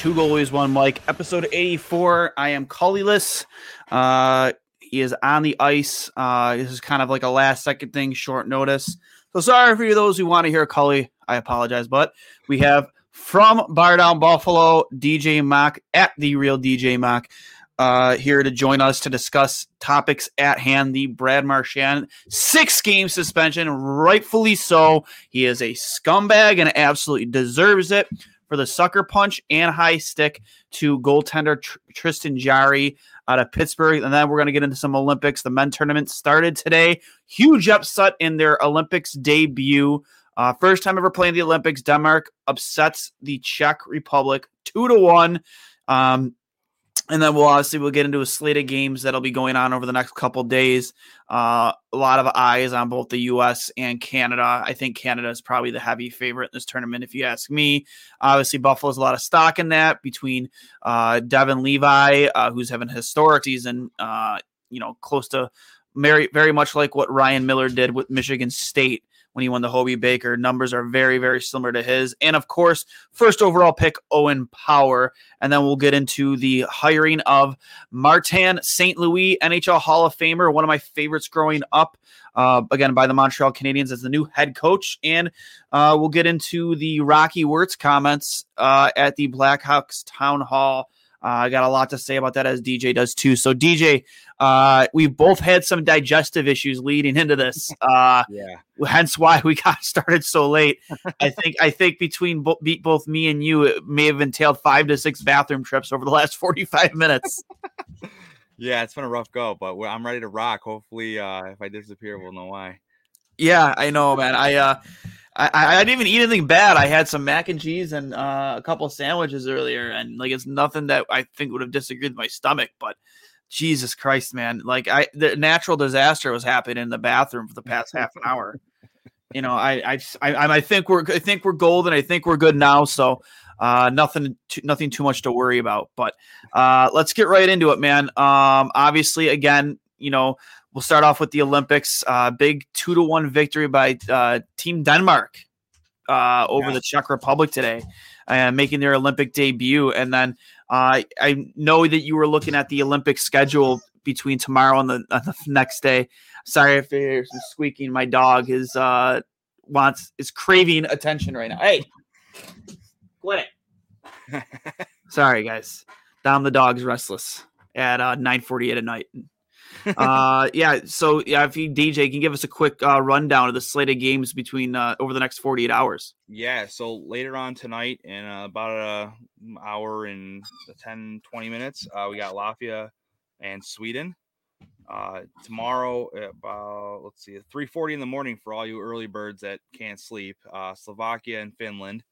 Two Goalies, One Mic, episode 84. I am Cullyless. Uh, he is on the ice. Uh, this is kind of like a last second thing, short notice. So sorry for you, those who want to hear Cully. I apologize, but we have from Bardown Buffalo, DJ Mach at the real DJ Mach. Uh, here to join us to discuss topics at hand. The Brad Marchand six game suspension, rightfully so. He is a scumbag and absolutely deserves it for the sucker punch and high stick to goaltender Tr- Tristan Jarry out of Pittsburgh. And then we're going to get into some Olympics. The men tournament started today. Huge upset in their Olympics debut. Uh, first time ever playing the Olympics. Denmark upsets the Czech Republic two to one. Um, and then we'll obviously we'll get into a slate of games that'll be going on over the next couple days. Uh, a lot of eyes on both the U.S. and Canada. I think Canada is probably the heavy favorite in this tournament, if you ask me. Obviously, Buffalo's a lot of stock in that between uh, Devin Levi, uh, who's having historic season, uh, you know, close to very very much like what Ryan Miller did with Michigan State when he won the Hobey Baker. Numbers are very, very similar to his. And of course, first overall pick, Owen Power. And then we'll get into the hiring of Martin St. Louis, NHL Hall of Famer, one of my favorites growing up. Uh, again, by the Montreal Canadiens as the new head coach. And uh, we'll get into the Rocky Wirtz comments uh, at the Blackhawks Town Hall. Uh, I got a lot to say about that as DJ does too. So DJ, uh, we've both had some digestive issues leading into this. Uh, Yeah. hence why we got started so late. I think I think between bo- both me and you, it may have entailed five to six bathroom trips over the last forty five minutes. Yeah, it's been a rough go, but I'm ready to rock. Hopefully, uh, if I disappear, we'll know why. yeah, I know, man. I I, I didn't even eat anything bad. I had some mac and cheese and uh, a couple sandwiches earlier, and like it's nothing that I think would have disagreed with my stomach, but. Jesus Christ, man! Like I, the natural disaster was happening in the bathroom for the past half an hour. You know, I, I, I, I think we're, I think we're golden. I think we're good now. So, uh, nothing, too, nothing too much to worry about. But uh, let's get right into it, man. Um, obviously, again, you know, we'll start off with the Olympics. Uh, big two to one victory by uh, Team Denmark uh, over Yeah. the Czech Republic today, uh, making their Olympic debut. And then uh, I know that you were looking at the Olympic schedule between tomorrow and the, the next day. Sorry if there's some squeaking. My dog is uh, wants is craving attention right now. Hey, quit it. Sorry, guys. Dom the dog's restless at uh, 9:48 at night. Uh, yeah. So yeah, if you DJ can give us a quick uh, rundown of the slate of games between uh, over the next 48 hours. Yeah, so later on tonight, in uh, about a hour and 10, 20 minutes, uh, we got Latvia and Sweden. Uh, tomorrow, about let's see, three forty in the morning for all you early birds that can't sleep. Uh, Slovakia and Finland.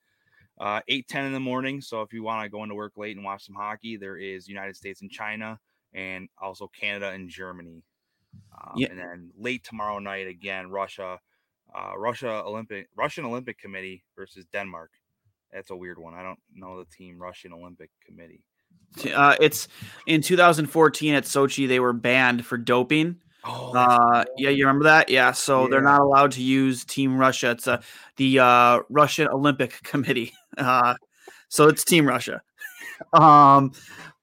Uh, eight ten in the morning. So if you want to go into work late and watch some hockey, there is United States and China, and also Canada and Germany. Um, Yeah. And then late tomorrow night again, Russia, uh, Russia Olympic Russian Olympic Committee versus Denmark. That's a weird one. I don't know the team Russian Olympic Committee. Uh, it's in 2014 at Sochi. They were banned for doping. Oh, Uh, yeah, you remember that? Yeah. So they're not allowed to use Team Russia. It's uh, the uh, Russian Olympic Committee. Uh, so it's Team Russia. Um,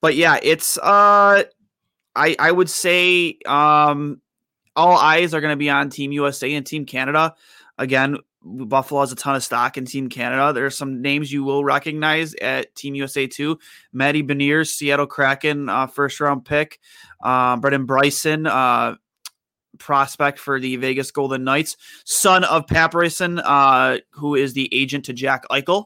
but yeah, it's uh, I I would say um, all eyes are going to be on Team USA and Team Canada. Again, Buffalo has a ton of stock in Team Canada. There are some names you will recognize at Team USA too. Matty Beniers, Seattle Kraken, uh, first round pick. Uh, Brendan Brisson, uh, prospect for the Vegas Golden Knights, son of Pat Brisson, uh, who is the agent to Jack Eichel,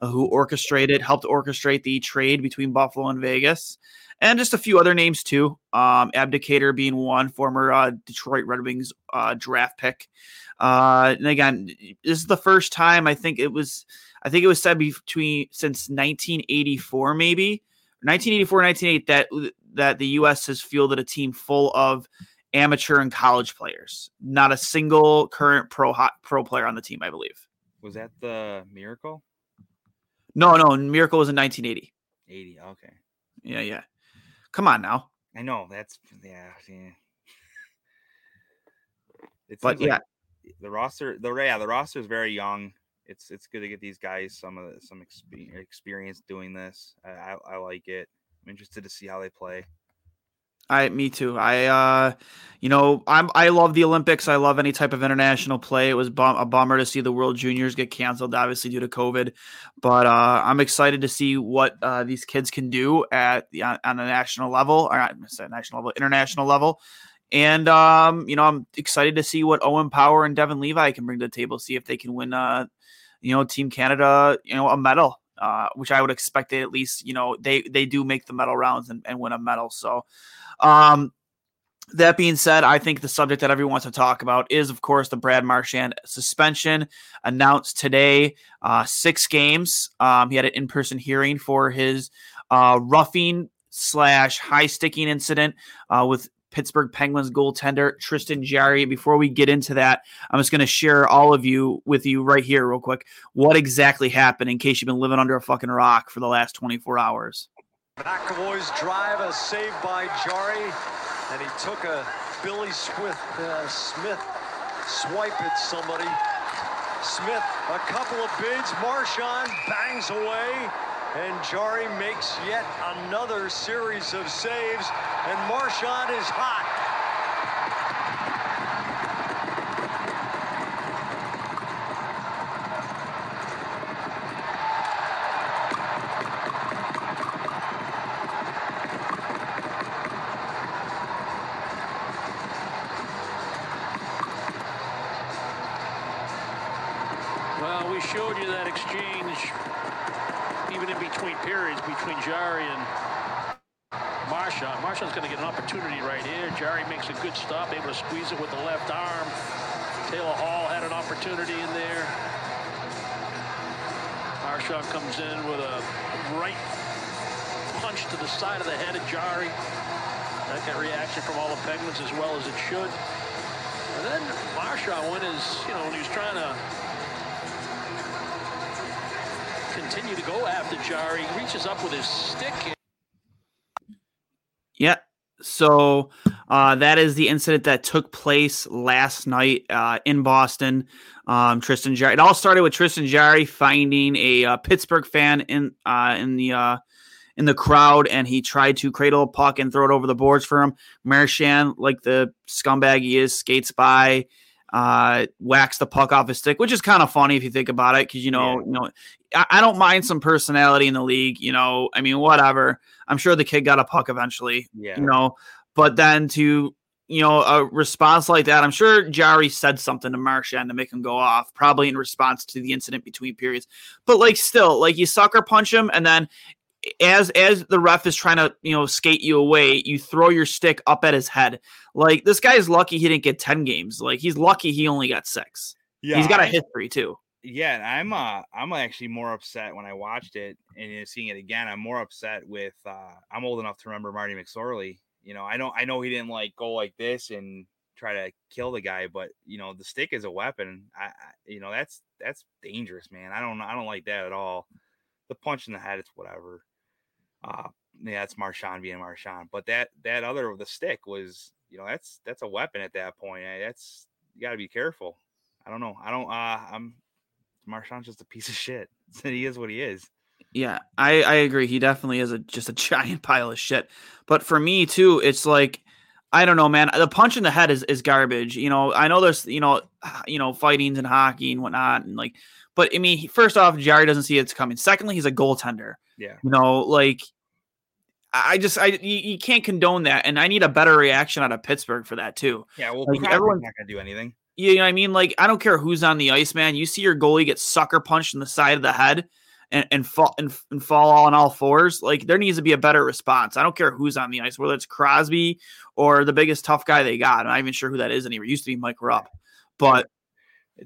uh, who orchestrated, helped orchestrate the trade between Buffalo and Vegas. And just a few other names too. Um, Abdicator being one, former uh, Detroit Red Wings uh, draft pick. Uh, and again, this is the first time I think it was. I think it was said between since 1984, maybe 1984, 1988, that that the U.S. has fielded a team full of amateur and college players. Not a single current pro hot, pro player on the team, I believe. Was that the Miracle? No, no, Miracle was in 1980. 80. Okay. Yeah, yeah. Come on now. I know that's yeah, yeah. It But yeah, like the roster, the yeah, the roster is very young. It's it's good to get these guys some of the, some experience doing this. I, I I like it. I'm interested to see how they play. I me too. I uh you know, I'm I love the Olympics. I love any type of international play. It was bum, a bummer to see the World Juniors get canceled obviously due to COVID, but uh I'm excited to see what uh these kids can do at the on, on a national level or not national level, international level. And um you know, I'm excited to see what Owen Power and Devin Levi can bring to the table, see if they can win uh you know, Team Canada, you know, a medal. Uh, which I would expect they at least, you know, they they do make the medal rounds and, and win a medal. So um, that being said, I think the subject that everyone wants to talk about is, of course, the Brad Marchand suspension announced today. Uh, six games. Um, he had an in-person hearing for his uh, roughing slash high sticking incident uh, with Pittsburgh Penguins goaltender Tristan Jarry. Before we get into that, I'm just going to share all of you with you right here, real quick, what exactly happened in case you've been living under a fucking rock for the last 24 hours. McAvoy's drive, a save by Jarry, and he took a Billy Smith, uh, Smith swipe at somebody. Smith, a couple of bids, Marchand bangs away, and Jarry makes yet another series of saves, and Marchand is hot. Makes a good stop, able to squeeze it with the left arm. Taylor Hall had an opportunity in there. Marchand comes in with a right punch to the side of the head of Jarry. That got reaction from all the Penguins as well as it should. And then Marchand, when his, you know, when he was trying to continue to go after Jarry. He reaches up with his stick. Yeah. So uh, that is the incident that took place last night uh, in Boston. Um, Tristan Jarry. It all started with Tristan Jarry finding a uh, Pittsburgh fan in uh, in the uh, in the crowd, and he tried to cradle a puck and throw it over the boards for him. Marchand, like the scumbag he is, skates by, uh, whacks the puck off his stick, which is kind of funny if you think about it, because you know, Yeah. you know, I, I don't mind some personality in the league. You know, I mean, whatever. I'm sure the kid got a puck eventually Yeah. you know. But then to you know a response like that, I'm sure Jarry said something to Marchand to make him go off, probably in response to the incident between periods. But like still, like you sucker punch him, and then as as the ref is trying to you know skate you away, you throw your stick up at his head. Like this guy's lucky he didn't get ten games. Like he's lucky he only got six. Yeah. he's got a history too. Yeah, I'm uh I'm actually more upset when I watched it and seeing it again. I'm more upset with uh I'm old enough to remember Marty McSorley. You know, I know I know he didn't like go like this and try to kill the guy, but you know the stick is a weapon. I, I you know that's that's dangerous, man. I don't I don't like that at all. The punch in the head, it's whatever. Uh yeah, it's Marchand being Marchand, but that that other the stick was you know that's that's a weapon at that point. Eh, That's you got to be careful. I don't know. I don't. Uh, I'm Marchand's just a piece of shit. he is what he is. Yeah, I, I agree. He definitely is a just a giant pile of shit. But for me too, it's like I don't know, man. The punch in the head is, is garbage. You know, I know there's you know you know, fightings and hockey and whatnot, and like. But I mean, first off, Jarry doesn't see it's coming. Secondly, he's a goaltender. Yeah. You know, like I just I you, you can't condone that, and I need a better reaction out of Pittsburgh for that too. Yeah, well, Like, like, everyone- not gonna do anything. You know what I mean? Like I don't care who's on the ice, man. You see your goalie get sucker punched in the side of the head and and fall and, and fall on all fours. Like there needs to be a better response. I don't care who's on the ice, whether it's Crosby or the biggest tough guy they got. I'm not even sure who that is anymore. It used to be Mike Rupp, but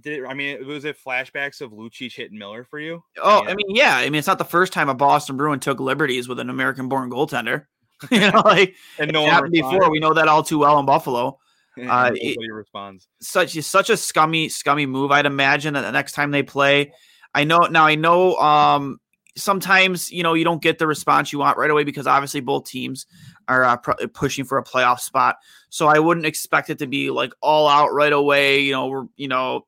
Did it, I mean, was it flashbacks of Lucic hitting Miller for you? oh, Yeah. I mean, yeah, I mean, it's not the first time a Boston Bruin took liberties with an American-born goaltender. you know, like and no happened before. We know that all too well in Buffalo. Uh, nobody responds. such such a scummy scummy move. I'd imagine that the next time they play, I know now I know um sometimes you know you don't get the response you want right away because obviously both teams are uh, pr- pushing for a playoff spot. So I wouldn't expect it to be like all out right away. You know, we're you know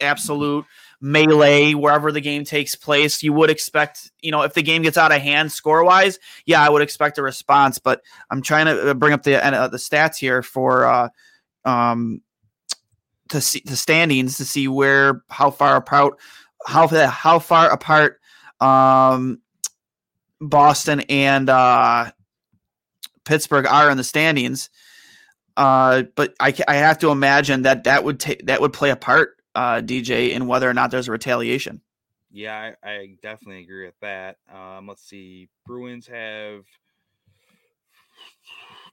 absolute melee wherever the game takes place. You would expect you know if the game gets out of hand score wise, yeah, I would expect a response. But I'm trying to uh, bring up the uh, the stats here for. uh um to see the standings to see where how far apart how how far apart um Boston and uh Pittsburgh are in the standings. Uh but I I have to imagine that that would take that would play a part uh DJ in whether or not there's a retaliation. Yeah, I, I definitely agree with that. Um, let's see. Bruins have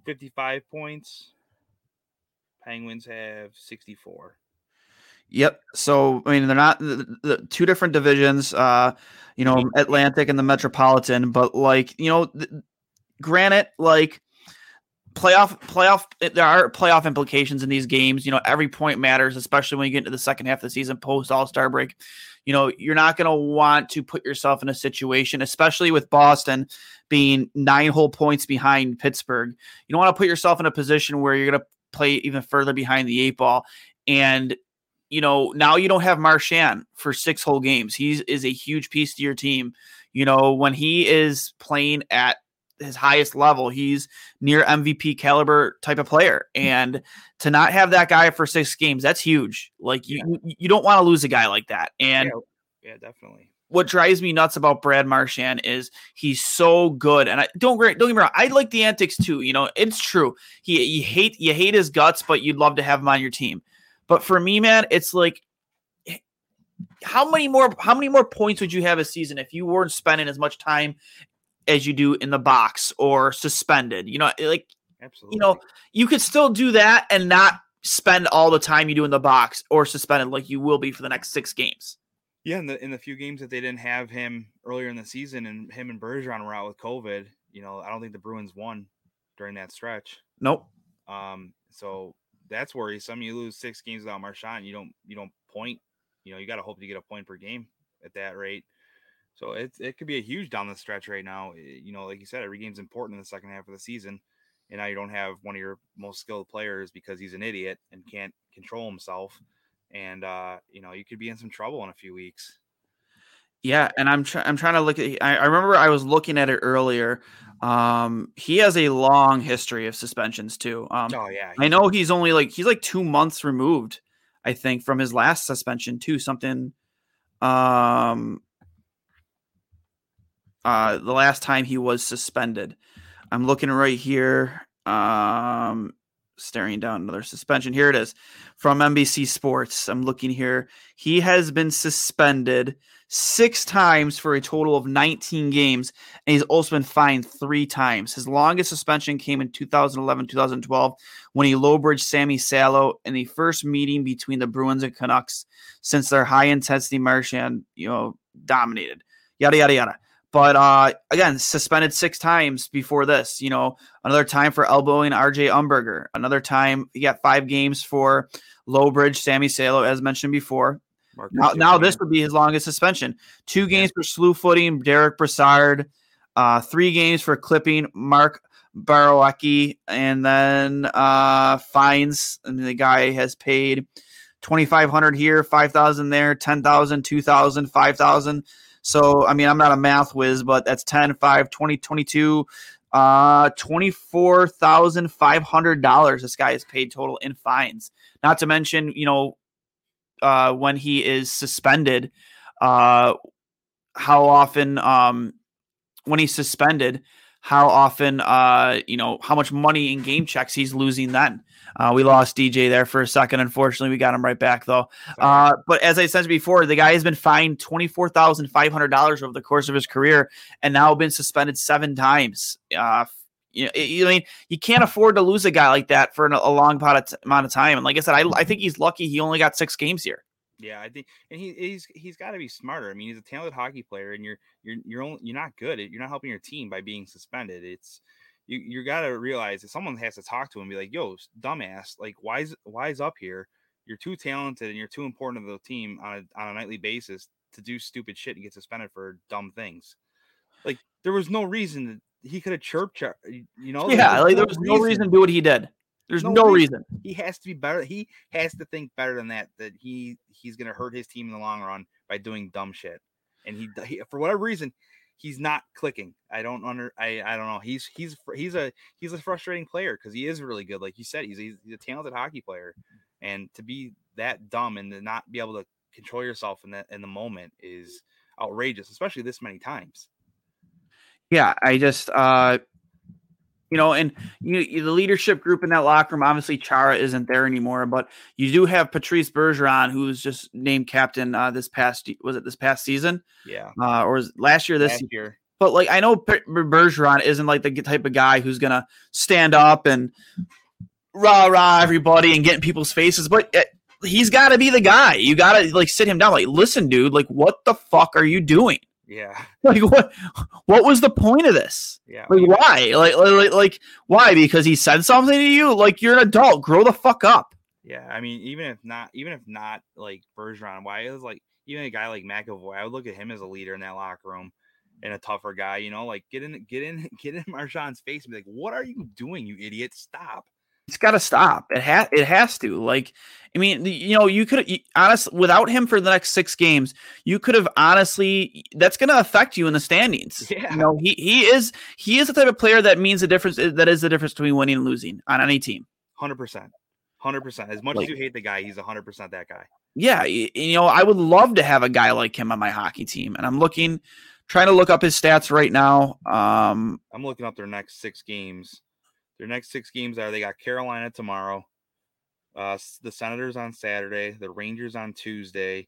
55 points. Penguins have 64. Yep. So I mean, they're not the, the two different divisions. Uh, you know, Atlantic and the Metropolitan, but like you know, th- granted, like playoff playoff there are playoff implications in these games. You know, every point matters, especially when you get into the second half of the season post All Star break. You know, you're not going to want to put yourself in a situation, especially with Boston being nine whole points behind Pittsburgh. You don't want to put yourself in a position where you're going to play even further behind the eight ball. And you know, now you don't have Marchand for six whole games. He is a huge piece to your team. You know, when he is playing at his highest level, he's near MVP caliber type of player. Hmm. And to not have that guy for six games, that's huge. Like you, you- you don't want to lose a guy like that. And Yeah, yeah, definitely. what drives me nuts about Brad Marchand is he's so good. And I don't don't get me wrong, I like the antics too. You know, it's true. He you hate you hate his guts, but you'd love to have him on your team. But for me, man, it's like eh, how many more how many more points would you have a season if you weren't spending as much time as you do in the box or suspended? You know, like Absolutely. you know, you could still do that and not spend all the time you do in the box or suspended like you will be for the next six games. Yeah, in the in the few games that they didn't have him earlier in the season, and him and Bergeron were out with COVID. You know, I don't think the Bruins won during that stretch. Nope. Um, so that's worrisome. You lose six games without Marchand, you don't you don't point. You know, you got to hope to get a point per game at that rate. So it it could be a huge down the stretch right now. Eh, You know, like you said, every game's important in the second half of the season, and now you don't have one of your most skilled players because he's an idiot and can't control himself. And uh, you know, you could be in some trouble in a few weeks. Yeah, and I'm trying. I'm trying to look at. I, I remember I was looking at it earlier. Um, he has a long history of suspensions too. Um, Oh yeah, I know he's only like he's like two months removed, I think, from his last suspension too. Something, um, uh, the last time he was suspended. I'm looking right here. Um, staring down another suspension. Here it is from NBC Sports. I'm looking here. He has been suspended six times for a total of 19 games, and he's also been fined three times. His longest suspension came in 2011 2012 when he lowbridged Sami Salo in the first meeting between the Bruins and Canucks since their high intensity Marchand, you know, dominated. Yada yada yada. But uh, again, suspended six times before this. You know, another time for elbowing RJ Umberger. Another time he got five games for Lowbridge, Sami Salo, as mentioned before. Marcus Now, now this would be his longest suspension. Two games for slew footing Derek Brassard, uh, three games for clipping Mark Borowiecki, and then uh, fines. And the guy has paid twenty five hundred here, five thousand there, ten thousand, two thousand, five thousand. So I mean, I'm not a math whiz, but that's 10, 5, 20, 22, uh, $24,500 this guy is paid total in fines. Not to mention, you know, uh, when he is suspended, uh, how often um, when he's suspended, how often uh, you know how much money in game checks he's losing then. Uh, we lost DJ there for a second. Unfortunately, we got him right back though. Uh, but as I said before, the guy has been fined twenty four thousand five hundred dollars over the course of his career, and now been suspended seven times. Uh, you know, I mean, you can't afford to lose a guy like that for an, a long amount of time. And like I said, I, I think he's lucky he only got six games here. Yeah, I think, and he he's he's got to be smarter. I mean, he's a talented hockey player, and you're you're you're only, you're not good. You're not helping your team by being suspended. It's you you got to realize that someone has to talk to him, and be like, "Yo, dumbass, like why's why's up here? You're too talented, and you're too important to the team on a on a nightly basis to do stupid shit and get suspended for dumb things. Like there was no reason he could have chirped, you know? Yeah, like there was no reason to do what he did. There's no, no reason. reason. He has to be better. He has to think better than that. That he he's going to hurt his team in the long run by doing dumb shit. And he, he for whatever reason, he's not clicking. I don't under. I I don't know. He's he's he's a he's a frustrating player because he is really good. Like you said, he's, he's a talented hockey player, and to be that dumb and to not be able to control yourself in that in the moment is outrageous, especially this many times. Yeah, I just uh you know, and you, you, the leadership group in that locker room, obviously Chara isn't there anymore, but you do have Patrice Bergeron, who's just named captain uh, this past was it this past season? Yeah, uh, or was last year? This last year. But like, I know Bergeron isn't like the type of guy who's gonna stand up and rah rah everybody and get in people's faces, but eh, he's got to be the guy. You got to like sit him down, like, listen, dude, like, what the fuck are you doing? Yeah. Like what what was the point of this? Yeah. Like why? Like, like like why? Because he said something to you? Like you're an adult. Grow the fuck up. Yeah. I mean, even if not even if not like Bergeron, why is like even a guy like McAvoy, I would look at him as a leader in that locker room and a tougher guy, you know, like get in get in get in Marchand's face and be like, What are you doing, you idiot? Stop it's got to stop. It has it has to. Like, I mean, you know, you could honest without him for the next six games, you could have honestly. That's going to affect you in the standings. Yeah. You know, he he is he is the type of player that means the difference. That is the difference between winning and losing on any team. Hundred percent. Hundred percent. As much like, as you hate the guy, he's hundred percent that guy. Yeah, you, you know, I would love to have a guy like him on my hockey team, and I'm looking, trying to look up his stats right now. Um, I'm looking up their next six games. Their next six games are they got Carolina tomorrow, uh, the Senators on Saturday, the Rangers on Tuesday,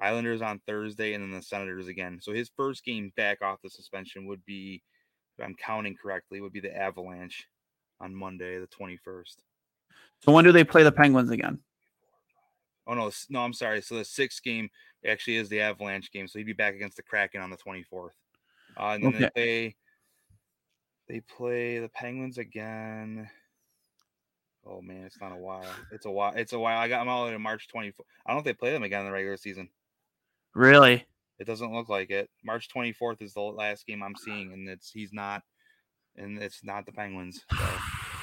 Islanders on Thursday, and then the Senators again. So his first game back off the suspension would be, if I'm counting correctly, would be the Avalanche on Monday, the 21st. So when do they play the Penguins again? Oh no, no, I'm sorry. So the sixth game actually is the Avalanche game. So he'd be back against the Kraken on the 24th. Uh, and then okay. they play they play the Penguins again. Oh man, it's not a while. It's a while. It's a while. I got them all in March 24th. I don't know if they play them again in the regular season. Really? It doesn't look like it. March 24th is the last game I'm seeing, and it's he's not, and it's not the Penguins. So.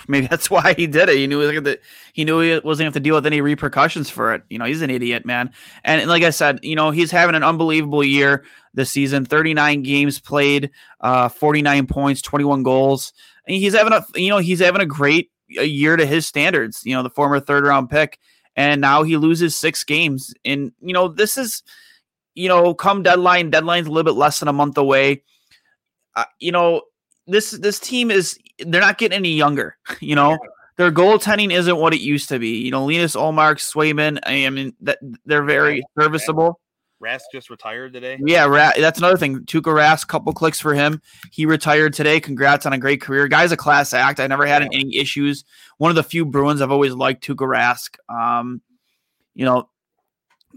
Maybe that's why he did it. He knew he, was he knew he wasn't have to deal with any repercussions for it. You know, he's an idiot, man. And, and, like I said, you know, he's having an unbelievable year this season. 39 games played, uh, 49 points, 21 goals. And he's having a, you know, he's having a great year to his standards. You know, the former third round pick, and now he loses six games. And you know, this is, you know, come deadline. Deadline's a little bit less than a month away. Uh, you know, this this team is they're not getting any younger. You know, their goaltending isn't what it used to be. You know, Linus Ullmark, Swayman. I mean, that they're very serviceable. Rask just retired today. Yeah, Ra- that's another thing. Tuukka Rask, couple clicks for him. He retired today. Congrats on a great career. Guy's a class act. I never had any issues. One of the few Bruins I've always liked, Tuukka Rask. Um, you know,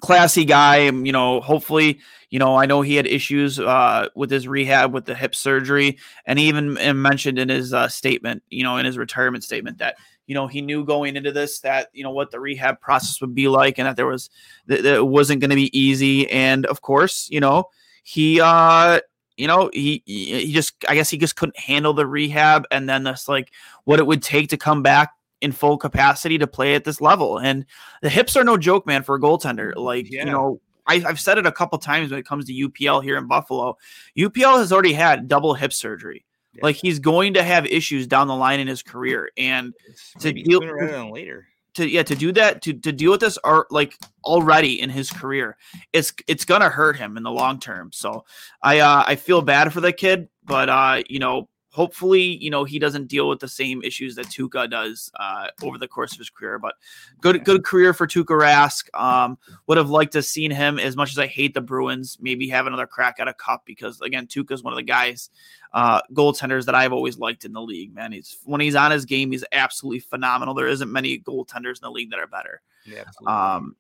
classy guy. You know, hopefully, you know, I know he had issues uh, with his rehab with the hip surgery, and he even mentioned in his uh, statement, you know, in his retirement statement that you know he knew going into this that you know what the rehab process would be like, and that there was that, that it wasn't going to be easy, and of course, you know, he uh you know he he just i guess he just couldn't handle the rehab and then that's like what it would take to come back in full capacity to play at this level. And the hips are no joke, man, for a goaltender. Like, yeah. you know, I, have said it a couple times when it comes to UPL here in Buffalo. UPL has already had double hip surgery. Yeah. Like he's going to have issues down the line in his career, and to deal rather than later. to yeah to do that to to deal with this are like already in his career it's it's gonna hurt him in the long term so i uh i feel bad for the kid but uh you know hopefully you know he doesn't deal with the same issues that Tuukka does uh over the course of his career but good good career for Tuukka Rask um would have liked to have seen him as much as I hate the Bruins maybe have another crack at a cup because again Tuukka is one of the guys uh, goaltenders that I've always liked in the league. Man, he's when he's on his game, he's absolutely phenomenal. There isn't many goaltenders in the league that are better. Yeah. Um,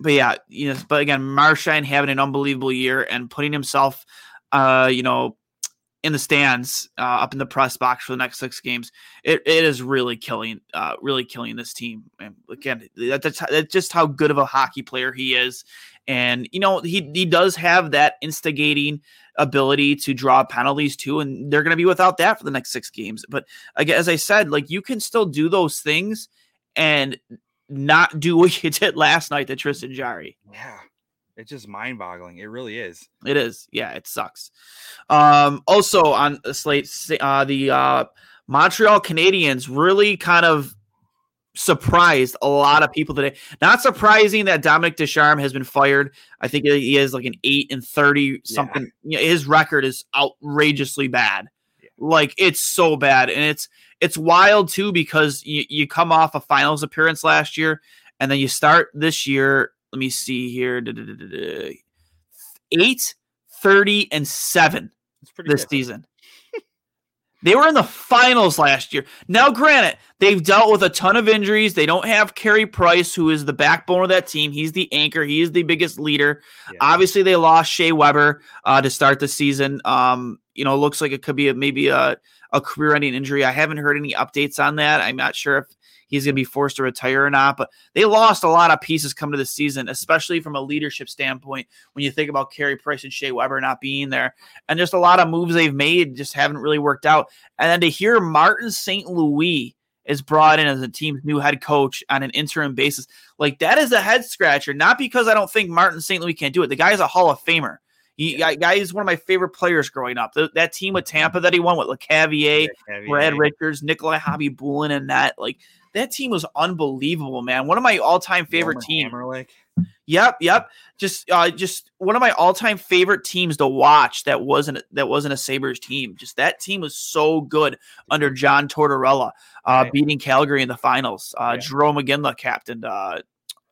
but yeah, you know, but again, Marchand having an unbelievable year and putting himself, uh, you know, in the stands, uh, up in the press box for the next six games, it, it is really killing, uh, really killing this team. And again, that, that's, that's just how good of a hockey player he is. And you know, he he does have that instigating ability to draw penalties too, and they're going to be without that for the next six games. But again, as I said, like you can still do those things and not do what you did last night to Tristan Jarry. yeah, it's just mind boggling. It really is. It is, yeah, it sucks. Um, also on the slate, uh, the uh, Montreal Canadiens really kind of surprised a lot of people today. Not surprising that Dominique Ducharme has been fired. I think he is like an eight and thirty something. Yeah. You know, his record is outrageously bad. Yeah. Like it's so bad, and it's it's wild too because you, you come off a finals appearance last year, and then you start this year. Let me see here. Eight, 30, and seven this good. season. They were in the finals last year. Now, granted, they've dealt with a ton of injuries. They don't have Carey Price, who is the backbone of that team. He's the anchor. He is the biggest leader. Yeah. Obviously, they lost Shea Weber uh, to start the season. Um, you know, looks like it could be a, maybe a, a career-ending injury. I haven't heard any updates on that. I'm not sure if he's going to be forced to retire or not. But they lost a lot of pieces coming to the season, especially from a leadership standpoint. When you think about Carey Price and Shea Weber not being there, and just a lot of moves they've made just haven't really worked out. And then to hear Martin St. Louis is brought in as a team's new head coach on an interim basis, like that is a head scratcher. Not because I don't think Martin St. Louis can't do it. The guy is a Hall of Famer. He, guy, guy is one of my favorite players growing up. The, that team with Tampa that he won with Lecavalier, Heavy, Brad? Richards, Nikolai Khabibulin, and that like that team was unbelievable, man. One of my all-time favorite teams. Yep, yep. Just uh just one of my all-time favorite teams to watch that wasn't that wasn't a Sabres team. Just that team was so good under John Tortorella, uh Right. beating Calgary in the finals. Uh Yeah. Jarome Iginla captained uh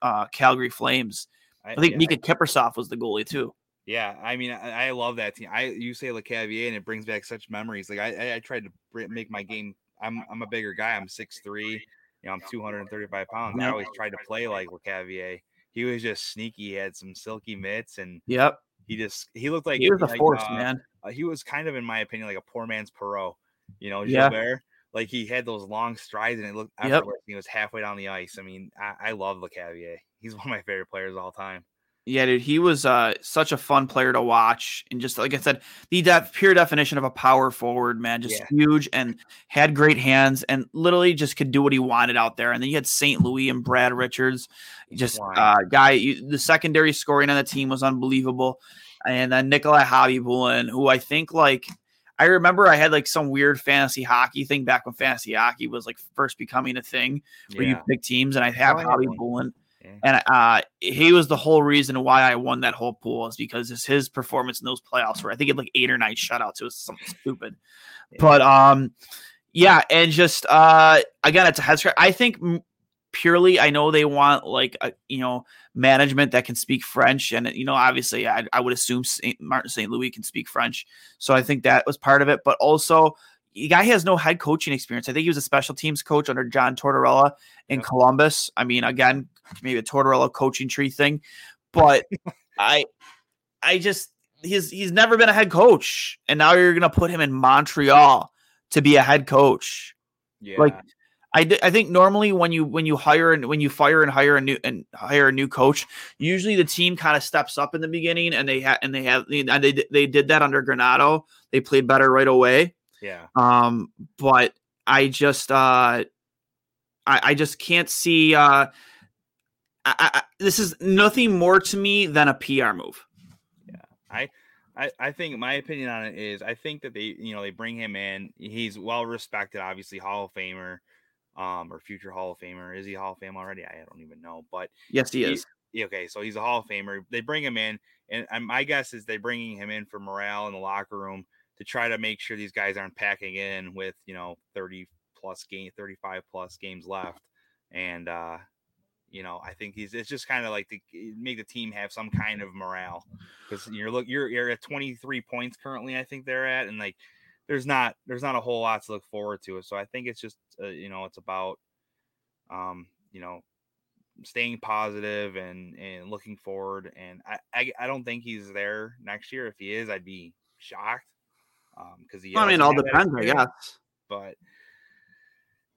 uh Calgary Flames. I think yeah, Miikka Kiprusoff was the goalie too. Yeah, I mean, I, I love that team. I you say Lecavalier, and it brings back such memories. Like I, I, I tried to make my game. I'm, I'm a bigger guy. I'm six three. You know, I'm 235 pounds. I always tried to play like Lecavalier. He was just sneaky. He had some silky mitts, and Yep. he just he looked like He was a like, force, uh, man. uh, he was kind of, in my opinion, like a poor man's Perreault. You know, Yeah. Gilbert. Like he had those long strides, and it looked Yep. effortless. He was halfway down the ice. I mean, I, I love Lecavalier. He's one of my favorite players of all time. Yeah, dude, he was uh, such a fun player to watch, and just like I said, the def- pure definition of a power forward, man, just Yeah. huge and had great hands, and literally just could do what he wanted out there. And then you had St. Louis and Brad Richards, just Wow. uh, guy. You, the secondary scoring on the team was unbelievable, and then Nikolai Khabibulin, who I think like. I remember I had like some weird fantasy hockey thing back when fantasy hockey was like first becoming a thing where you pick teams, and I have Oh, yeah. Hobby Bullen, Yeah. and uh, he was the whole reason why I won that whole pool is because it's his performance in those playoffs where I think it like eight or nine shutouts. It was something stupid, Yeah. but um, yeah, and just uh, again, it's a head scratch. I think m- purely, I know they want like a you know management that can speak French, and you know, obviously, I, I would assume Saint, Martin St. Louis can speak French, so I think that was part of it. But also, the guy has no head coaching experience. I think he was a special teams coach under John Tortorella in. Columbus. I mean, again, maybe a Tortorella coaching tree thing, but I, I just he's he's never been a head coach, and now you're gonna put him in Montreal to be a head coach. Yeah. Like, I, d- I think normally when you when you hire and when you fire and hire a new and hire a new coach, usually the team kind of steps up in the beginning, and they had and they have and they they did that under Granato. They played better right away. yeah. Um, but I just uh, I, I just can't see. Uh, I, I, this is nothing more to me than a PR move. Yeah, I, I I think my opinion on it is I think that they you know they bring him in. He's well respected, obviously Hall of Famer. um, or future Hall of Famer. Is he Hall of Fame already? I don't even know. But Yes, he He- is. yeah, okay, so he's a Hall of Famer. They bring him in, and, my guess is they're bringing him in for morale in the locker room to try to make sure these guys aren't packing in with you know 30 plus game, 35 plus games left, and uh, you know I think he's it's just kind of like to make the team have some kind of morale because you're look you're you're at 23 points currently I think they're at, and like there's not there's not a whole lot to look forward to. So I think it's just uh, you know it's about um you know staying positive and and looking forward. And I I, I don't think he's there next year. If he is, I'd be shocked. Um, because he I mean, all depends, I guess. But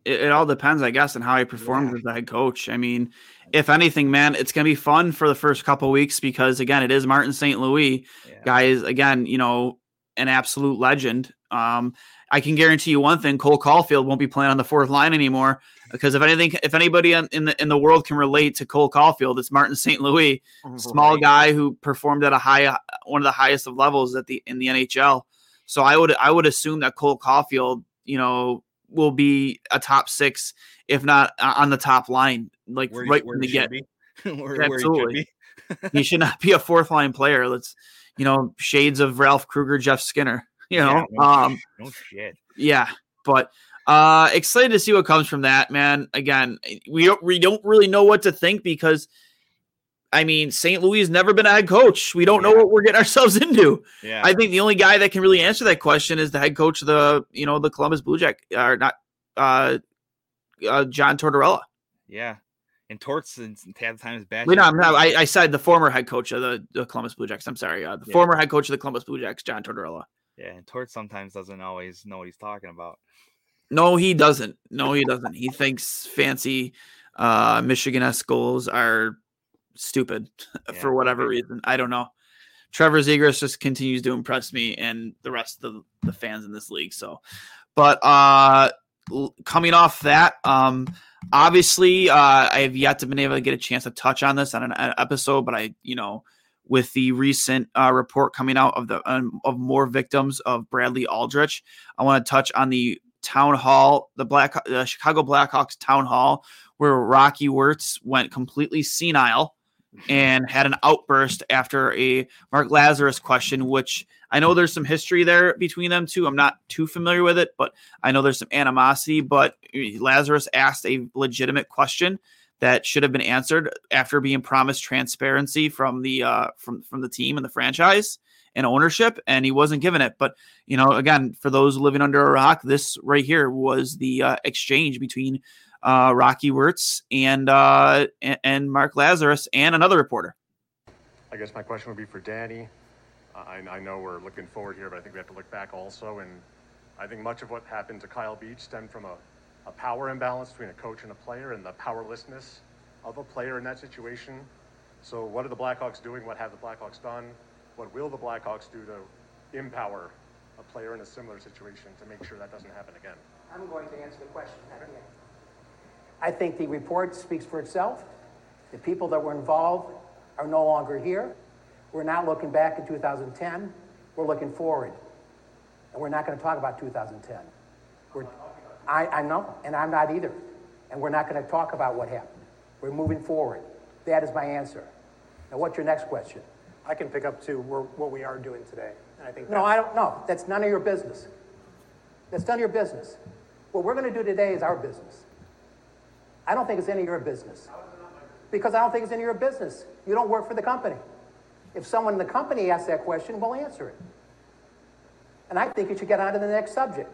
It, it all depends, I guess, on how he performs Yeah. as head coach. I mean, if anything, man, it's gonna be fun for the first couple weeks because again, it is Martin St. Louis. yeah. guys again you know an absolute legend um i can guarantee you one thing cole caufield won't be playing on the fourth line anymore because if anything if anybody in the, in the world can relate to cole caufield it's martin st louis small guy who performed at a high one of the highest of levels at the in the nhl so i would i would assume that cole caufield you know will be a top six if not uh, on the top line like where, right when he they get where, where he should Absolutely. he should not be a fourth line player. Let's, you know, shades of Ralph Krueger, Jeff Skinner. You know, Yeah, no, um, no shit. yeah, but uh, excited to see what comes from that, man. Again, we don't we don't really know what to think because, I mean, St. Louis has never been a head coach. We don't know what we're getting ourselves into. Yeah, I think the only guy that can really answer that question is the head coach of the, you know, the Columbus Blue Jack, or not, uh, uh, John Tortorella. yeah. And Torts and half the time is bad. Wait, no, I'm not, I, I said the former head coach of the, the Columbus Blue Jacks. I'm sorry, uh, the Yeah. former head coach of the Columbus Blue Jacks, John Tortorella. Yeah, and Torts sometimes doesn't always know what he's talking about. No, he doesn't. No, he doesn't. He thinks fancy uh, Michigan S goals are stupid Yeah, for whatever okay. reason. I don't know. Trevor Zegras just continues to impress me and the rest of the, the fans in this league. So, but uh, l- coming off that, um, obviously, uh, I have yet to been able to get a chance to touch on this on an uh, episode, but I, you know, with the recent uh, report coming out of the um, of more victims of Bradley Aldrich, I want to touch on the town hall, the Black the Chicago Blackhawks town hall, where Rocky Wirtz went completely senile and had an outburst after a Mark Lazerus question, which I know there's some history there between them two. I'm not too familiar with it, but I know there's some animosity. But Lazarus asked a legitimate question that should have been answered after being promised transparency from the uh, from from the team and the franchise and ownership, and he wasn't given it. But you know, again, for those living under a rock, this right here was the uh, exchange between uh, Rocky Wirtz and, uh, and and Mark Lazerus and another reporter. I guess my question would be for Danny. I, I know we're looking forward here, but I think we have to look back also. And I think much of what happened to Kyle Beach stemmed from a, a power imbalance between a coach and a player and the powerlessness of a player in that situation. So, what are the Blackhawks doing? What have the Blackhawks done? What will the Blackhawks do to empower a player in a similar situation to make sure that doesn't happen again? I'm going to answer the question at the end. I think the report speaks for itself. The people that were involved are no longer here. We're not looking back in 2010. We're looking forward. And we're not going to talk about 2010. We're, I, I know, and I'm not either. And we're not going to talk about what happened. We're moving forward. That is my answer. Now, what's your next question? I can pick up to what we are doing today. And I think No, I don't know. That's none of your business. That's none of your business. What we're going to do today is our business. I don't think it's any of your business. Because I don't think it's any of your business. You don't work for the company. If someone in the company asks that question, we'll answer it. And I think you should get on to the next subject.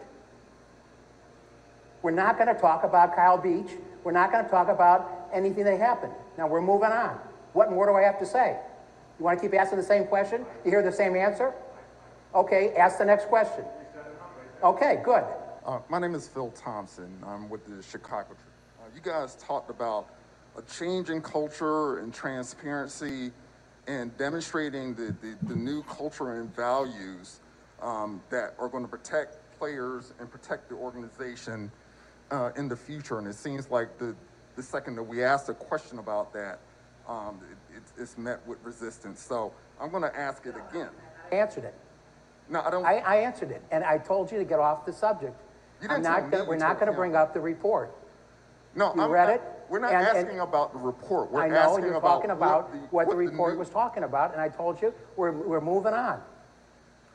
We're not going to talk about Kyle Beach. We're not going to talk about anything that happened. Now we're moving on. What more do I have to say? You want to keep asking the same question? You hear the same answer? Okay, ask the next question. Okay, good. Uh, my name is Phil Thompson. I'm with the Chicago. Uh, you guys talked about a change in culture and transparency and demonstrating the, the, the new culture and values um, that are going to protect players and protect the organization uh, in the future. And it seems like the, the second that we asked a question about that, um, it, it's- it's met with resistance. So I'm going to ask it again. I answered it. No, I don't. I, I answered it, and I told you to get off the subject. You I'm didn't tell not gonna, me, we're not going to bring up the report. No, You I'm- read I- it? We're not and- and- asking about the report. We're I know, asking you're about talking about what the new- report was talking about, and I told you, we're, we're moving on.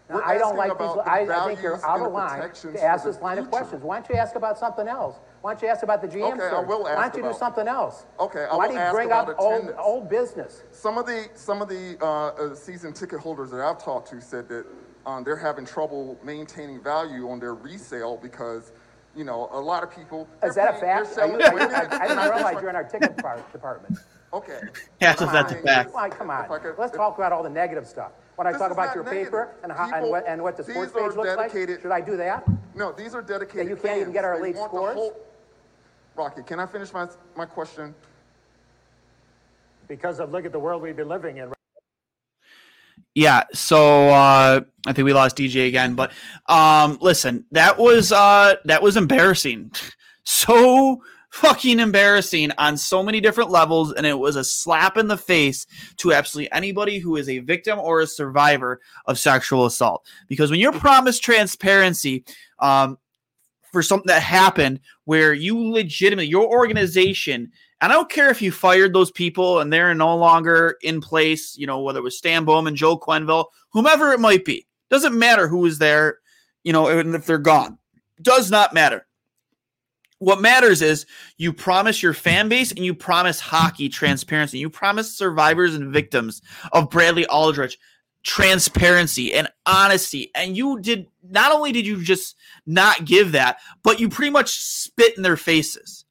Now, I don't like these, the I, I think you're out of line to ask the this line of questions. Why don't you ask about something else? Why don't you ask about the GM Okay, I will Why don't you do something else? Okay, I Why will do you ask bring up old, old business? Some of the some of the uh, uh, season ticket holders that I've talked to said that um, they're having trouble maintaining value on their resale because, you know, a lot of people. Is that a fact? Are you- are you- wait a minute, I I didn't realize you're in our ticket part department. Okay. Yeah, What that's a fact. Why, come on. if I could- Let's if- talk about all the negative stuff. When I This talk is about not your negative. paper and how, and People- what, and what the sports are page looks like, dedicated- should I do that? No, these are dedicated. you can't even get our They elite want the scores? whole- Rocky, can I finish my my question? Because of look at the world we've been living in. Yeah, so uh I think we lost DJ again, but um listen, that was uh that was embarrassing. So fucking embarrassing on so many different levels and it was a slap in the face to absolutely anybody who is a victim or a survivor of sexual assault. Because when you're promised transparency um for something that happened where you legitimately your organization and I don't care if you fired those people and they're no longer in place, you know, whether it was Stan Bowman, Joe Quenneville, whomever it might be. Doesn't matter who is there, you know, and if they're gone. Does not matter. What matters is you promise your fan base and you promise hockey transparency. You promise survivors and victims of Bradley Aldrich transparency and honesty. And you did not only did you just not give that, but you pretty much spit in their faces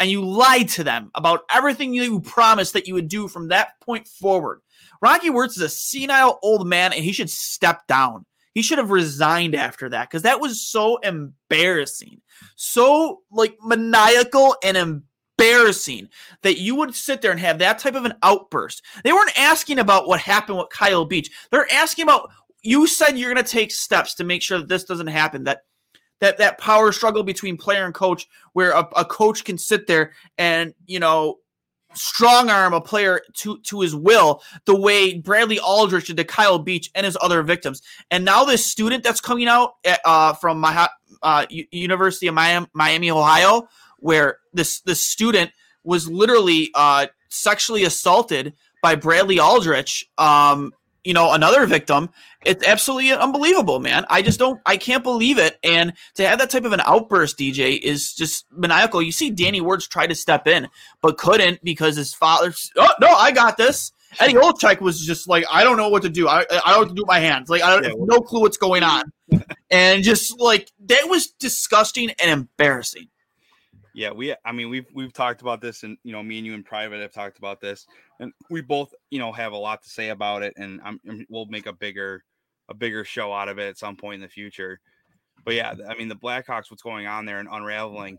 and you lied to them about everything you promised that you would do from that point forward. Rocky Wirtz is a senile old man and he should step down. He should have resigned after that because that was so embarrassing. So like maniacal and embarrassing that you would sit there and have that type of an outburst. They weren't asking about what happened with Kyle Beach. They're asking about you said you're going to take steps to make sure that this doesn't happen that that that power struggle between player and coach where a, a coach can sit there and you know strong arm a player to to his will the way Bradley Aldrich did to Kyle Beach and his other victims. And now this student that's coming out at, uh, from my uh, University of Miami, Miami Ohio where this this student was literally uh, sexually assaulted by Bradley Aldrich um, you know another victim it's absolutely unbelievable man. I just don't i can't believe it. And to have that type of an outburst dj is just maniacal. You see danny Wirtz try to step in but couldn't because his father oh no i got this. Eddie Olczyk was just like i don't know what to do. I, I don't do with my hands. Like i don't have no clue what's going on. And just like that was disgusting and embarrassing. Yeah, we. I mean, we've we've talked about this, and you know, me and you in private have talked about this, and we both, you know, have a lot to say about it, and I'm, we'll make a bigger, a bigger show out of it at some point in the future. But yeah, I mean, the Blackhawks, what's going on there and unraveling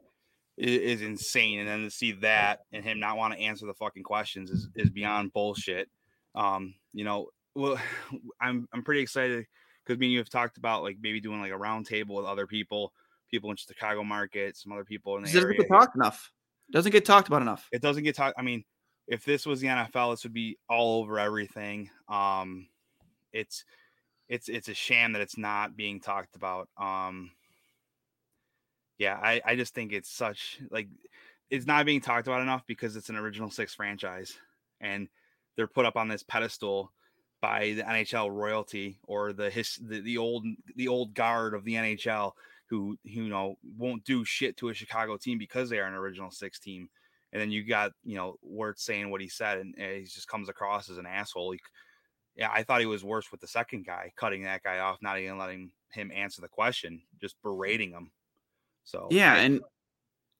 is, is insane, and then to see that and him not want to answer the fucking questions is is beyond bullshit. Um, you know, well, I'm I'm pretty excited because me and you have talked about like maybe doing like a round table with other people people in Chicago market, some other people in the it doesn't area. get talked enough doesn't get talked about enough It doesn't get talked. I mean, if this was the NFL, this would be all over everything. Um, it's it's it's a sham that it's not being talked about. Um, yeah, I I just think it's such like it's not being talked about enough because it's an original six franchise and they're put up on this pedestal by the NHL royalty or the his the, the old the old guard of the NHL who you know won't do shit to a Chicago team because they are an original six team. And then you got you know Wirtz saying what he said, and, and he just comes across as an asshole. He, yeah, I thought he was worse with the second guy, cutting that guy off, not even letting him answer the question, just berating him. So Yeah, and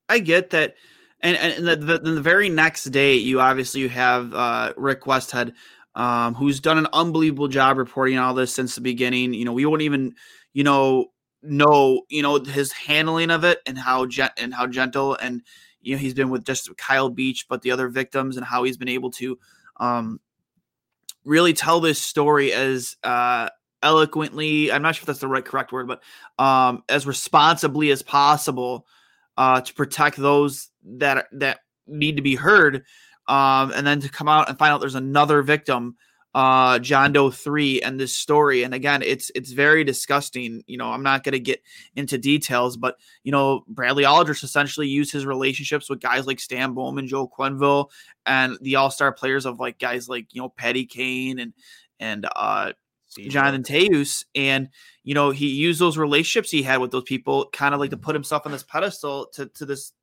I get that. And and the, the, the very next day, you obviously you have uh, Rick Westhead, um, who's done an unbelievable job reporting all this since the beginning. You know, we won't even, you know, know, you know, his handling of it and how gent and how gentle and you know he's been with just Kyle Beach, but the other victims and how he's been able to um, really tell this story as uh, eloquently. I'm not sure if that's the right correct word, but um, as responsibly as possible uh, to protect those that that need to be heard, um, and then to come out and find out there's another victim uh John Doe 3 and this story. And again it's it's very disgusting. You know I'm not going to get into details but you know Bradley Aldrich essentially used his relationships with guys like Stan Bowman Joe Quenneville and the all-star players of like guys like you know Patty Kane and and uh Jonathan Toews. And you know he used those relationships he had with those people kind of like to put himself on this pedestal to to this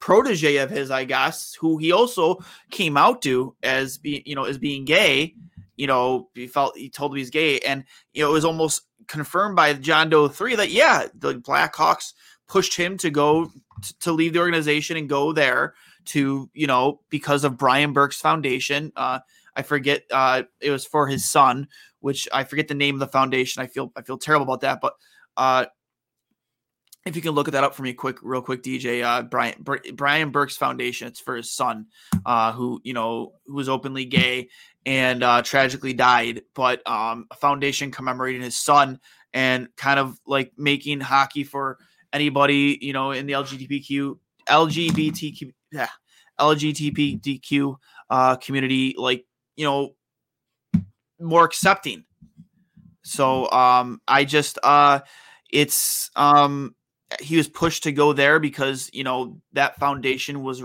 protege of his, I guess, who he also came out to as being, you know, as being gay. You know, he felt he told him he's gay, and you know, it was almost confirmed by John Doe three that yeah, the Blackhawks pushed him to go t- to leave the organization and go there to you know because of Brian Burke's foundation. Uh, I forget uh, it was for his son, which I forget the name of the foundation. I feel I feel terrible about that, but uh, if you can look at that up for me quick real quick dj uh brian brian burke's foundation. It's for his son uh who you know who was openly gay and uh tragically died but um a foundation commemorating his son and kind of like making hockey for anybody you know in the lgbtq lgbtq yeah lgbtq uh community like you know more accepting. So um i just uh it's um he was pushed to go there because you know that foundation was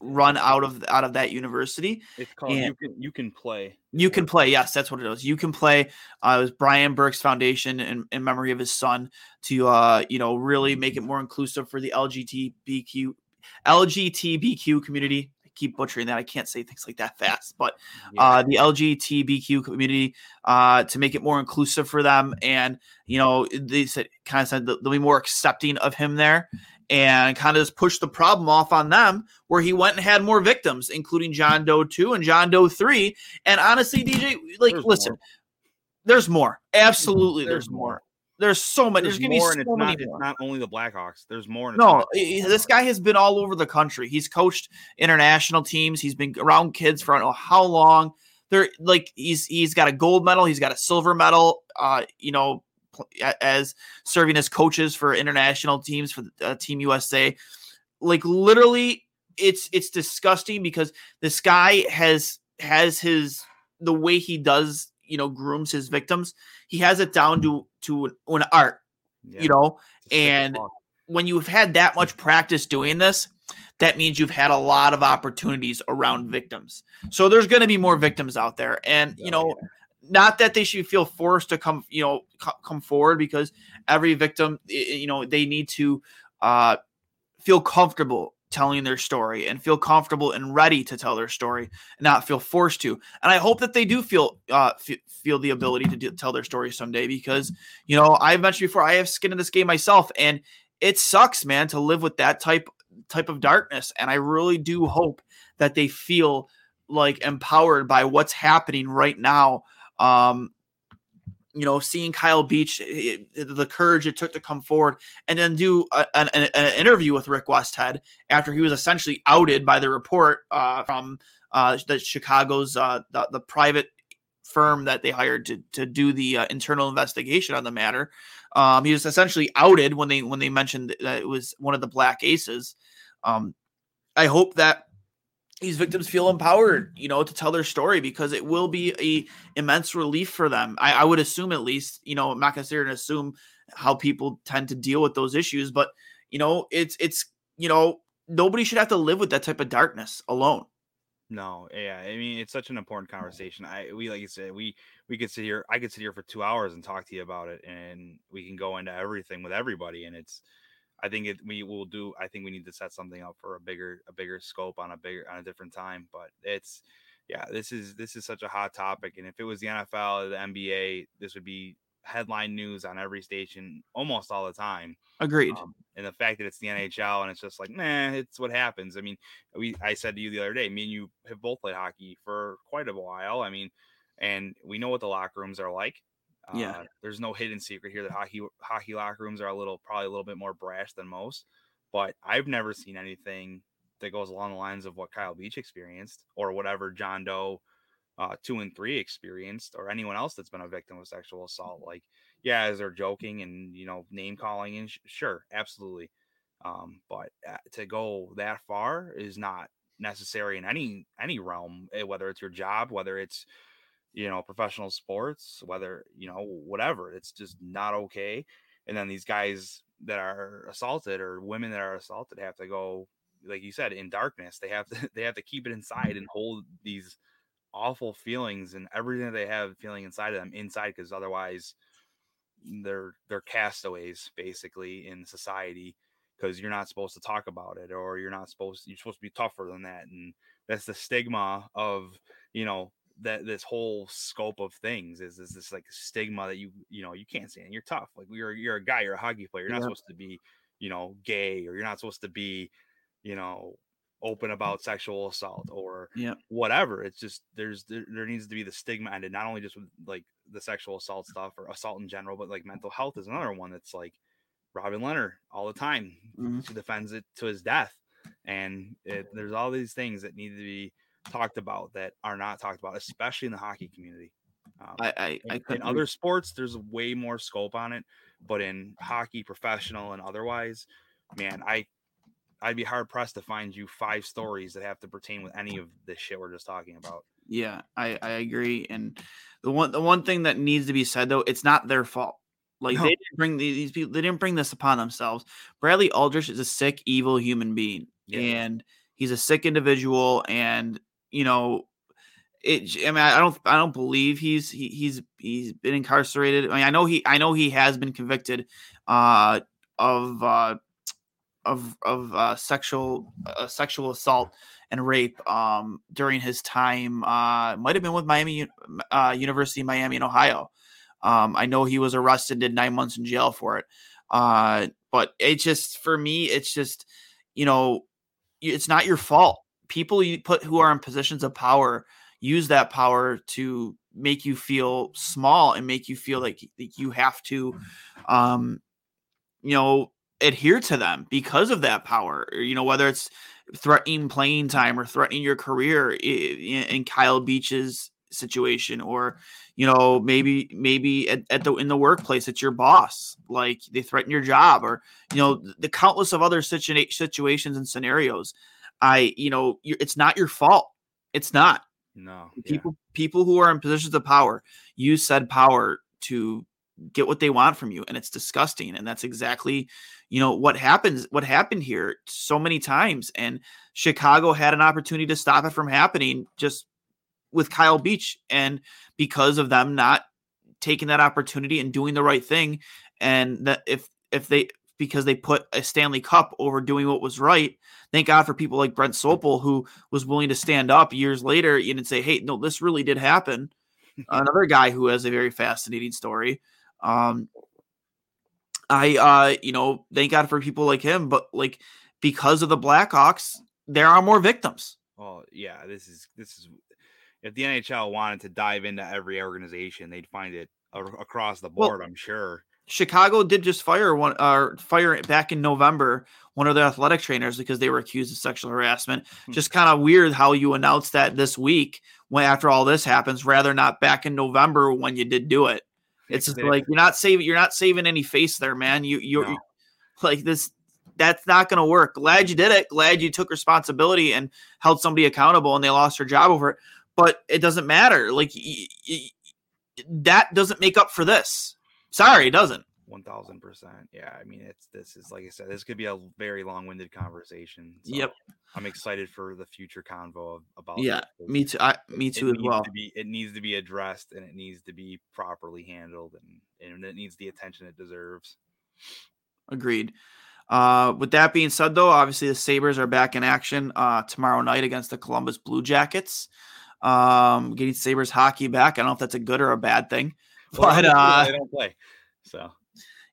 run out of out of that university. It's called and you can you can play. You can play. Yes, that's what it is. You can play. Uh, it was Brian Burke's foundation in, in memory of his son to uh, you know really make it more inclusive for the LGBTQ LGBTQ community keep butchering that. I can't say things like that fast, but uh, the LGBTQ community uh, to make it more inclusive for them, and you know they said kind of said they'll be more accepting of him there, and kind of just push the problem off on them, where he went and had more victims, including John Doe two and John Doe three, and honestly, DJ, like there's listen. More. There's more. Absolutely, there's, there's more. more. There's so many. There's, there's gonna more, be so and it's many not. It's not only the Blackhawks. There's more. no, this guy has been all over the country. He's coached international teams. He's been around kids for I don't know how long. They're like he's he's got a gold medal. He's got a silver medal. Uh, you know, as serving as coaches for international teams for uh, Team USA. Like literally, it's it's disgusting because this guy has has his the way he does you know grooms his victims. He has it down to to an art yeah. you know and when you've had that much practice doing this that means you've had a lot of opportunities around victims. So there's going to be more victims out there. And you know not that they should feel forced to come you know come forward because every victim you know they need to uh feel comfortable telling their story and feel comfortable and ready to tell their story and not feel forced to. And i hope that they do feel uh f- feel the ability to do, tell their story someday because you know i've mentioned before i have skin in this game myself and it sucks man to live with that type type of darkness. And i really do hope that they feel like empowered by what's happening right now um you know, seeing Kyle Beach, it, eh, eh, the courage it took to come forward and then do a, an, an, interview with Rick Westhead after he was essentially outed by the report uh, from uh, the Chicago's uh, the, the, private firm that they hired to to do the uh, internal investigation on the matter. Um, he was essentially outed when they when they mentioned that it was one of the Black Aces. Um, I hope that these victims feel empowered, you know, to tell their story because it will be a immense relief for them. I, I would assume at least, you know, I'm not here and assume how people tend to deal with those issues, but you know, it's it's you know, nobody should have to live with that type of darkness alone. No, yeah, I mean it's such an important conversation. I we like you said, we we could sit here, I could sit here for two hours and talk to you about it, and we can go into everything with everybody, and it's I think it we will do. I think we need to set something up for a bigger a bigger scope on a bigger on a different time. But it's yeah, this is this is such a hot topic. And if it was the NFL or the NBA, this would be headline news on every station almost all the time. Agreed. Um, and the fact that it's the NHL and it's just like, nah, it's what happens. I mean, we I said to you the other day, me and you have both played hockey for quite a while. I mean, and we know what the locker rooms are like. Yeah, uh, there's no hidden secret here that hockey hockey locker rooms are a little probably a little bit more brash than most. But I've never seen anything that goes along the lines of what Kyle Beach experienced or whatever John Doe uh, two and three experienced or anyone else that's been a victim of sexual assault. Like, yeah, as they're joking and you know name calling and sh- sure, absolutely. Um, but uh, to go that far is not necessary in any any realm, eh, whether it's your job, whether it's you know, professional sports, whether, you know, whatever. It's just not okay. And then these guys that are assaulted or women that are assaulted have to go, like you said, in darkness. They have to they have to keep it inside and mm-hmm. hold these awful feelings and everything that they have feeling inside of them inside because otherwise mm, they're they're castaways basically in society because you're not supposed to talk about it or you're not supposed you're supposed to be tougher than that and that's the stigma of you know that this whole scope of things is, is this like stigma that you you know you can't say and you're tough like you're you're a guy you're a hockey player you're not Yeah. supposed to be you know gay or you're not supposed to be you know open about sexual assault or Yeah. whatever it's just there's there, there needs to be the stigma ended not only just with like the sexual assault stuff or assault in general but like mental health is another one that's like robin Lehner all the time Mhm. he defends it to his death and it, there's all these things that need to be talked about that are not talked about especially in the hockey community um, I I, I in, other sports there's way more scope on it but in hockey professional and otherwise man i i'd be hard pressed to find you five stories that have to pertain with any of this shit we're just talking about Yeah, I, I agree. And the one the one thing that needs to be said though, it's not their fault. Like No. they didn't bring the- these people, they didn't bring this upon themselves. Bradley Aldrich is a sick, evil human being, Yeah. and he's a sick individual. And you know, it. I mean, I don't, I don't believe he's he, he's he's been incarcerated. I mean, I know he, I know he has been convicted, uh, of uh, of of uh, sexual uh, sexual assault and rape um, during his time. Uh, might have been with Miami uh, University, Miami in Ohio. Um, I know he was arrested, did nine months in jail for it. Uh, but it just for me, it's just you know, it's not your fault. People you put who are in positions of power use that power to make you feel small and make you feel like y- you have to, um, you know, adhere to them because of that power. You know, whether it's threatening playing time or threatening your career i- i- in Kyle Beach's situation or you know maybe maybe at, at the in the workplace it's your boss like they threaten your job or you know the countless of other situa- situations and scenarios i you know it's not your fault. It's not. No people people who are in positions of power use said power to get what they want from you and it's disgusting and that's exactly you know what happens what happened here so many times and chicago had an opportunity to stop it from happening just with kyle beach and because of them not taking that opportunity and doing the right thing and that if if they because they put a stanley cup over doing what was right. Thank god for people like brent sopel who was willing to stand up years later and say hey no this really did happen. Another guy who has a very fascinating story. Um i uh you know thank god for people like him but like because of the blackhawks there are more victims. Well yeah this is this is if the nhl wanted to dive into every organization they'd find it across the Well, board i'm sure Chicago did just fire one or fire back in November one of their athletic trainers because they were accused of sexual harassment. Hmm. Just kind of weird how you announced that this week when after all this happens, rather not back in November when you did do it. It's just like you're not saving you're not saving any face there, man. You you're No. like this that's not going to work. Glad you did it. Glad you took responsibility and held somebody accountable and they lost their job over it. But it doesn't matter. Like y- y- that doesn't make up for this. Sorry, it doesn't. One thousand percent. Yeah, I mean, it's this is like I said, this could be a very long-winded conversation. so Yep. I'm excited for the future convo of, about. Yeah, this, me too. I, me it too as well. To be, it needs to be addressed and it needs to be properly handled and and it needs the attention it deserves. Agreed. Uh, with that being said, though, obviously the Sabres are back in action uh, tomorrow night against the Columbus Blue Jackets. Um, getting Sabres hockey back. I don't know if that's a good or a bad thing, But they uh, don't play, so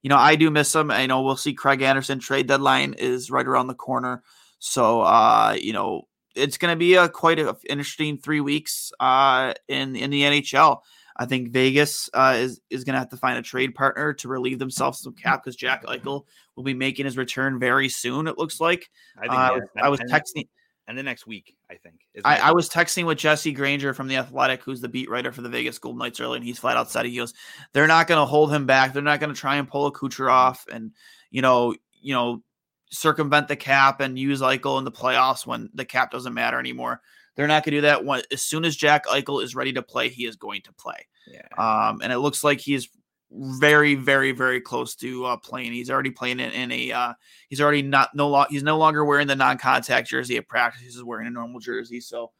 you know, I do miss them. I know we'll see Craig Anderson trade deadline is right around the corner. So, uh, you know, it's going to be a quite a, interesting three weeks uh, in in the NHL. I think Vegas uh, is is going to have to find a trade partner to relieve themselves some cap because Jack Eichel will be making his return very soon. It looks like. I think Uh, I yeah, was- I was texting. And the next week, I think. I. I was texting with Jesse Granger from the Athletic, who's the beat writer for the Vegas Golden Knights earlier, and he's flat out said he goes, "They're not going to hold him back. They're not going to try and pull a Kucherov, and you know, you know, circumvent the cap and use Eichel in the playoffs when the cap doesn't matter anymore. They're not going to do that. When, as soon as Jack Eichel is ready to play, he is going to play. Yeah. Um, and it looks like he's very, very, very close to uh, playing. He's already playing in, in a. Uh, he's already not no lo- He's no longer wearing the non-contact jersey at practice. He's wearing a normal jersey. So,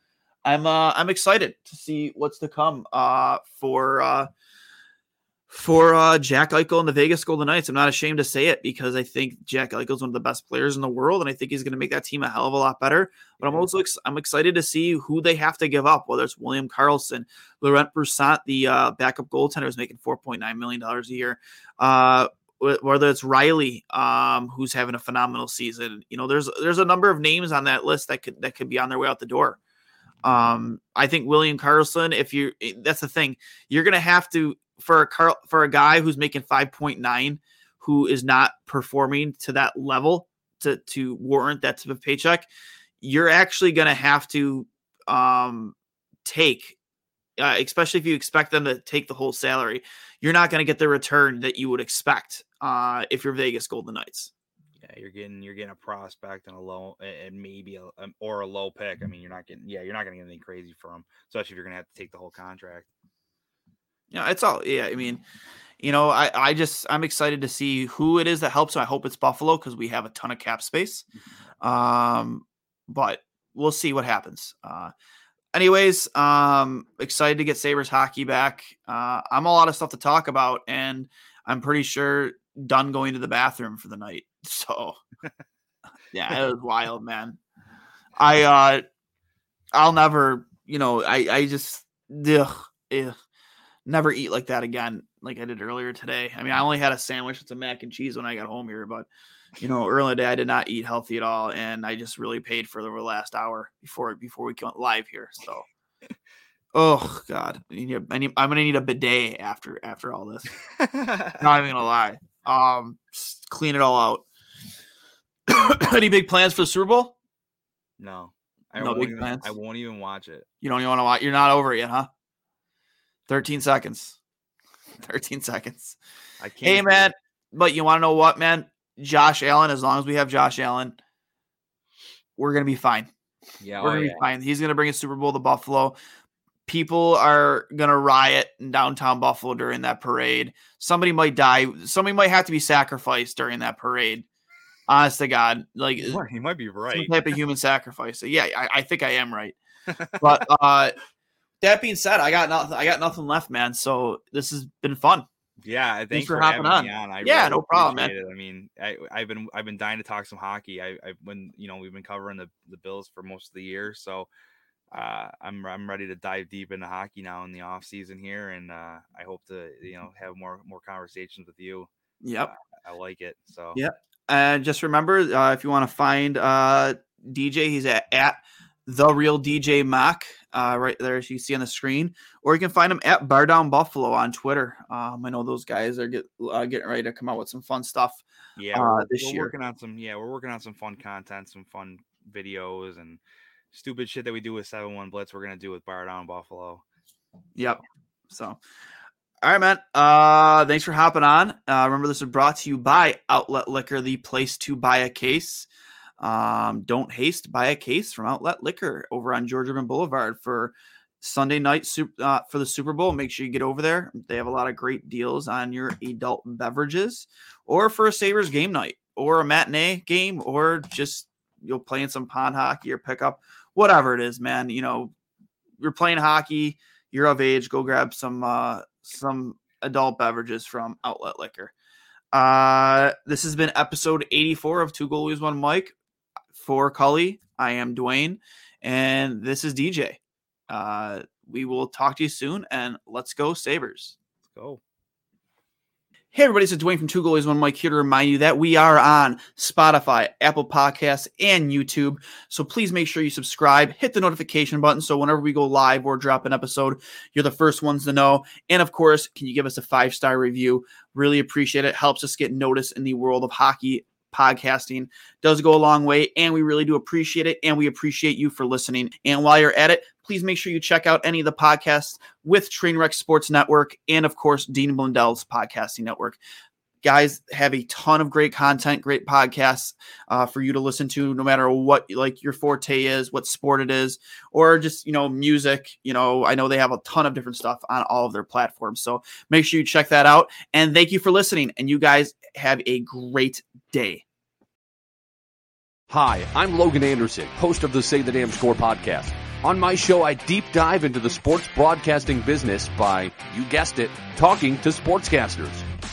I'm uh, I'm excited to see what's to come uh, for uh, for uh, Jack Eichel and the Vegas Golden Knights. I'm not ashamed to say it because I think Jack Eichel is one of the best players in the world, and I think he's going to make that team a hell of a lot better. But I'm also ex- I'm excited to see who they have to give up, whether it's William Karlsson, Laurent Brossoit, the uh, backup goaltender, is making 4.9 million dollars a year. Uh, whether it's Riley, um, who's having a phenomenal season, you know, there's there's a number of names on that list that could that could be on their way out the door. Um, I think William Karlsson, if you that's the thing, you're gonna have to for a Carl for a guy who's making 5.9 who is not performing to that level to to warrant that type of paycheck, you're actually gonna have to um take uh, especially if you expect them to take the whole salary, you're not going to get the return that you would expect uh, if you're Vegas Golden Knights. Yeah, you're getting you're getting a prospect and a low and maybe a um, or a low pick. I mean, you're not getting yeah, you're not going to get anything crazy for him, especially if you're going to have to take the whole contract. Yeah, it's all. Yeah, I mean, you know, I I just I'm excited to see who it is that helps. I hope it's Buffalo because we have a ton of cap space. Um, but we'll see what happens. Uh, anyways, um, excited to get Sabres hockey back. Uh, I'm a lot of stuff to talk about, and I'm pretty sure done going to the bathroom for the night. So, yeah, it was wild, man. I uh, I'll never, you know, I I just ugh, ugh, never eat like that again, like I did earlier today. I mean, I only had a sandwich with some mac and cheese when I got home here, but you know, earlier in the day I did not eat healthy at all, and I just really paid for the last hour before before we went live here. So, oh god, I need, I need, I'm gonna need a bidet after after all this. not even gonna lie. Um, clean it all out. Any big plans for the Super Bowl? No, I No won't big even, plans? I won't even watch it. You don't even want to watch. You're not over it yet, huh? 13 seconds. 13 seconds. I can't. Hey, man. But you want to know what, man? Josh Allen, as long as we have Josh Allen, we're going to be fine. Yeah, We're oh, going to yeah. be fine. He's going to bring a Super Bowl to Buffalo. People are going to riot in downtown Buffalo during that parade. Somebody might die. Somebody might have to be sacrificed during that parade. Honest to God. Like, He might- he might be right. some type of human sacrifice. So, yeah, I, I think I am right. But uh that being said, I got nothing. I got nothing left, man. So this has been fun. Yeah, thanks, Thanks for, for hopping on. on. Yeah, really no problem, man. it. I mean, I, I've been I've been dying to talk some hockey. I, I when you know we've been covering the, the Bills for most of the year, so uh, I'm I'm ready to dive deep into hockey now in the off season here, and uh, I hope to you know have more more conversations with you. Yep. Uh, I like it. So Yep. And just remember, uh, if you want to find uh, DJ, he's at, at the real DJ Mach, uh, right there, as you see on the screen, or you can find him at Bardown Buffalo on Twitter. Um, I know those guys are get, uh, getting ready to come out with some fun stuff. yeah, uh, we're, this we're year. working on some yeah we're working on some fun content, some fun videos, and stupid shit that we do with Seven One Blitz. We're gonna do with Bardown Buffalo. Yep. So, all right, man. Uh, thanks for hopping on. Uh, remember, this is brought to you by Outlet Liquor, the place to buy a case. Um, don't haste, buy a case from Outlet Liquor over on George Urban Boulevard for Sunday night uh, for the Super Bowl. Make sure you get over there. They have a lot of great deals on your adult beverages, or for a Sabres game night, or a matinee game, or just you're playing some pond hockey or pickup, whatever it is, man. You know, you're playing hockey, you're of age, go grab some uh some adult beverages from Outlet Liquor. Uh this has been episode 84 of Two Goalies One Mic. For Cully, I am Duane, and this is DJ. Uh we will talk to you soon and let's go Sabres. Let's go. Hey, everybody, it's Duane from Two Goalies One Mic here to remind you that we are on Spotify, Apple Podcasts, and YouTube. So please make sure you subscribe, hit the notification button so whenever we go live or drop an episode, you're the first ones to know. And of course, can you give us a five star review? Really appreciate it. Helps us get noticed in the world of hockey podcasting does go a long way and we really do appreciate it and we appreciate you for listening. And while you're at it please make sure you check out any of the podcasts with trainwreck sports network and of course dean blundell's podcasting network guys have a ton of great content, great podcasts uh, for you to listen to, no matter what like your forte is, what sport it is, or just you know music. You know, I know they have a ton of different stuff on all of their platforms, so make sure you check that out. And thank you for listening. And you guys have a great day. Hi, I'm Logan Anderson, host of the Say the Damn Score podcast. On my show, I deep dive into the sports broadcasting business by, you guessed it, talking to sportscasters.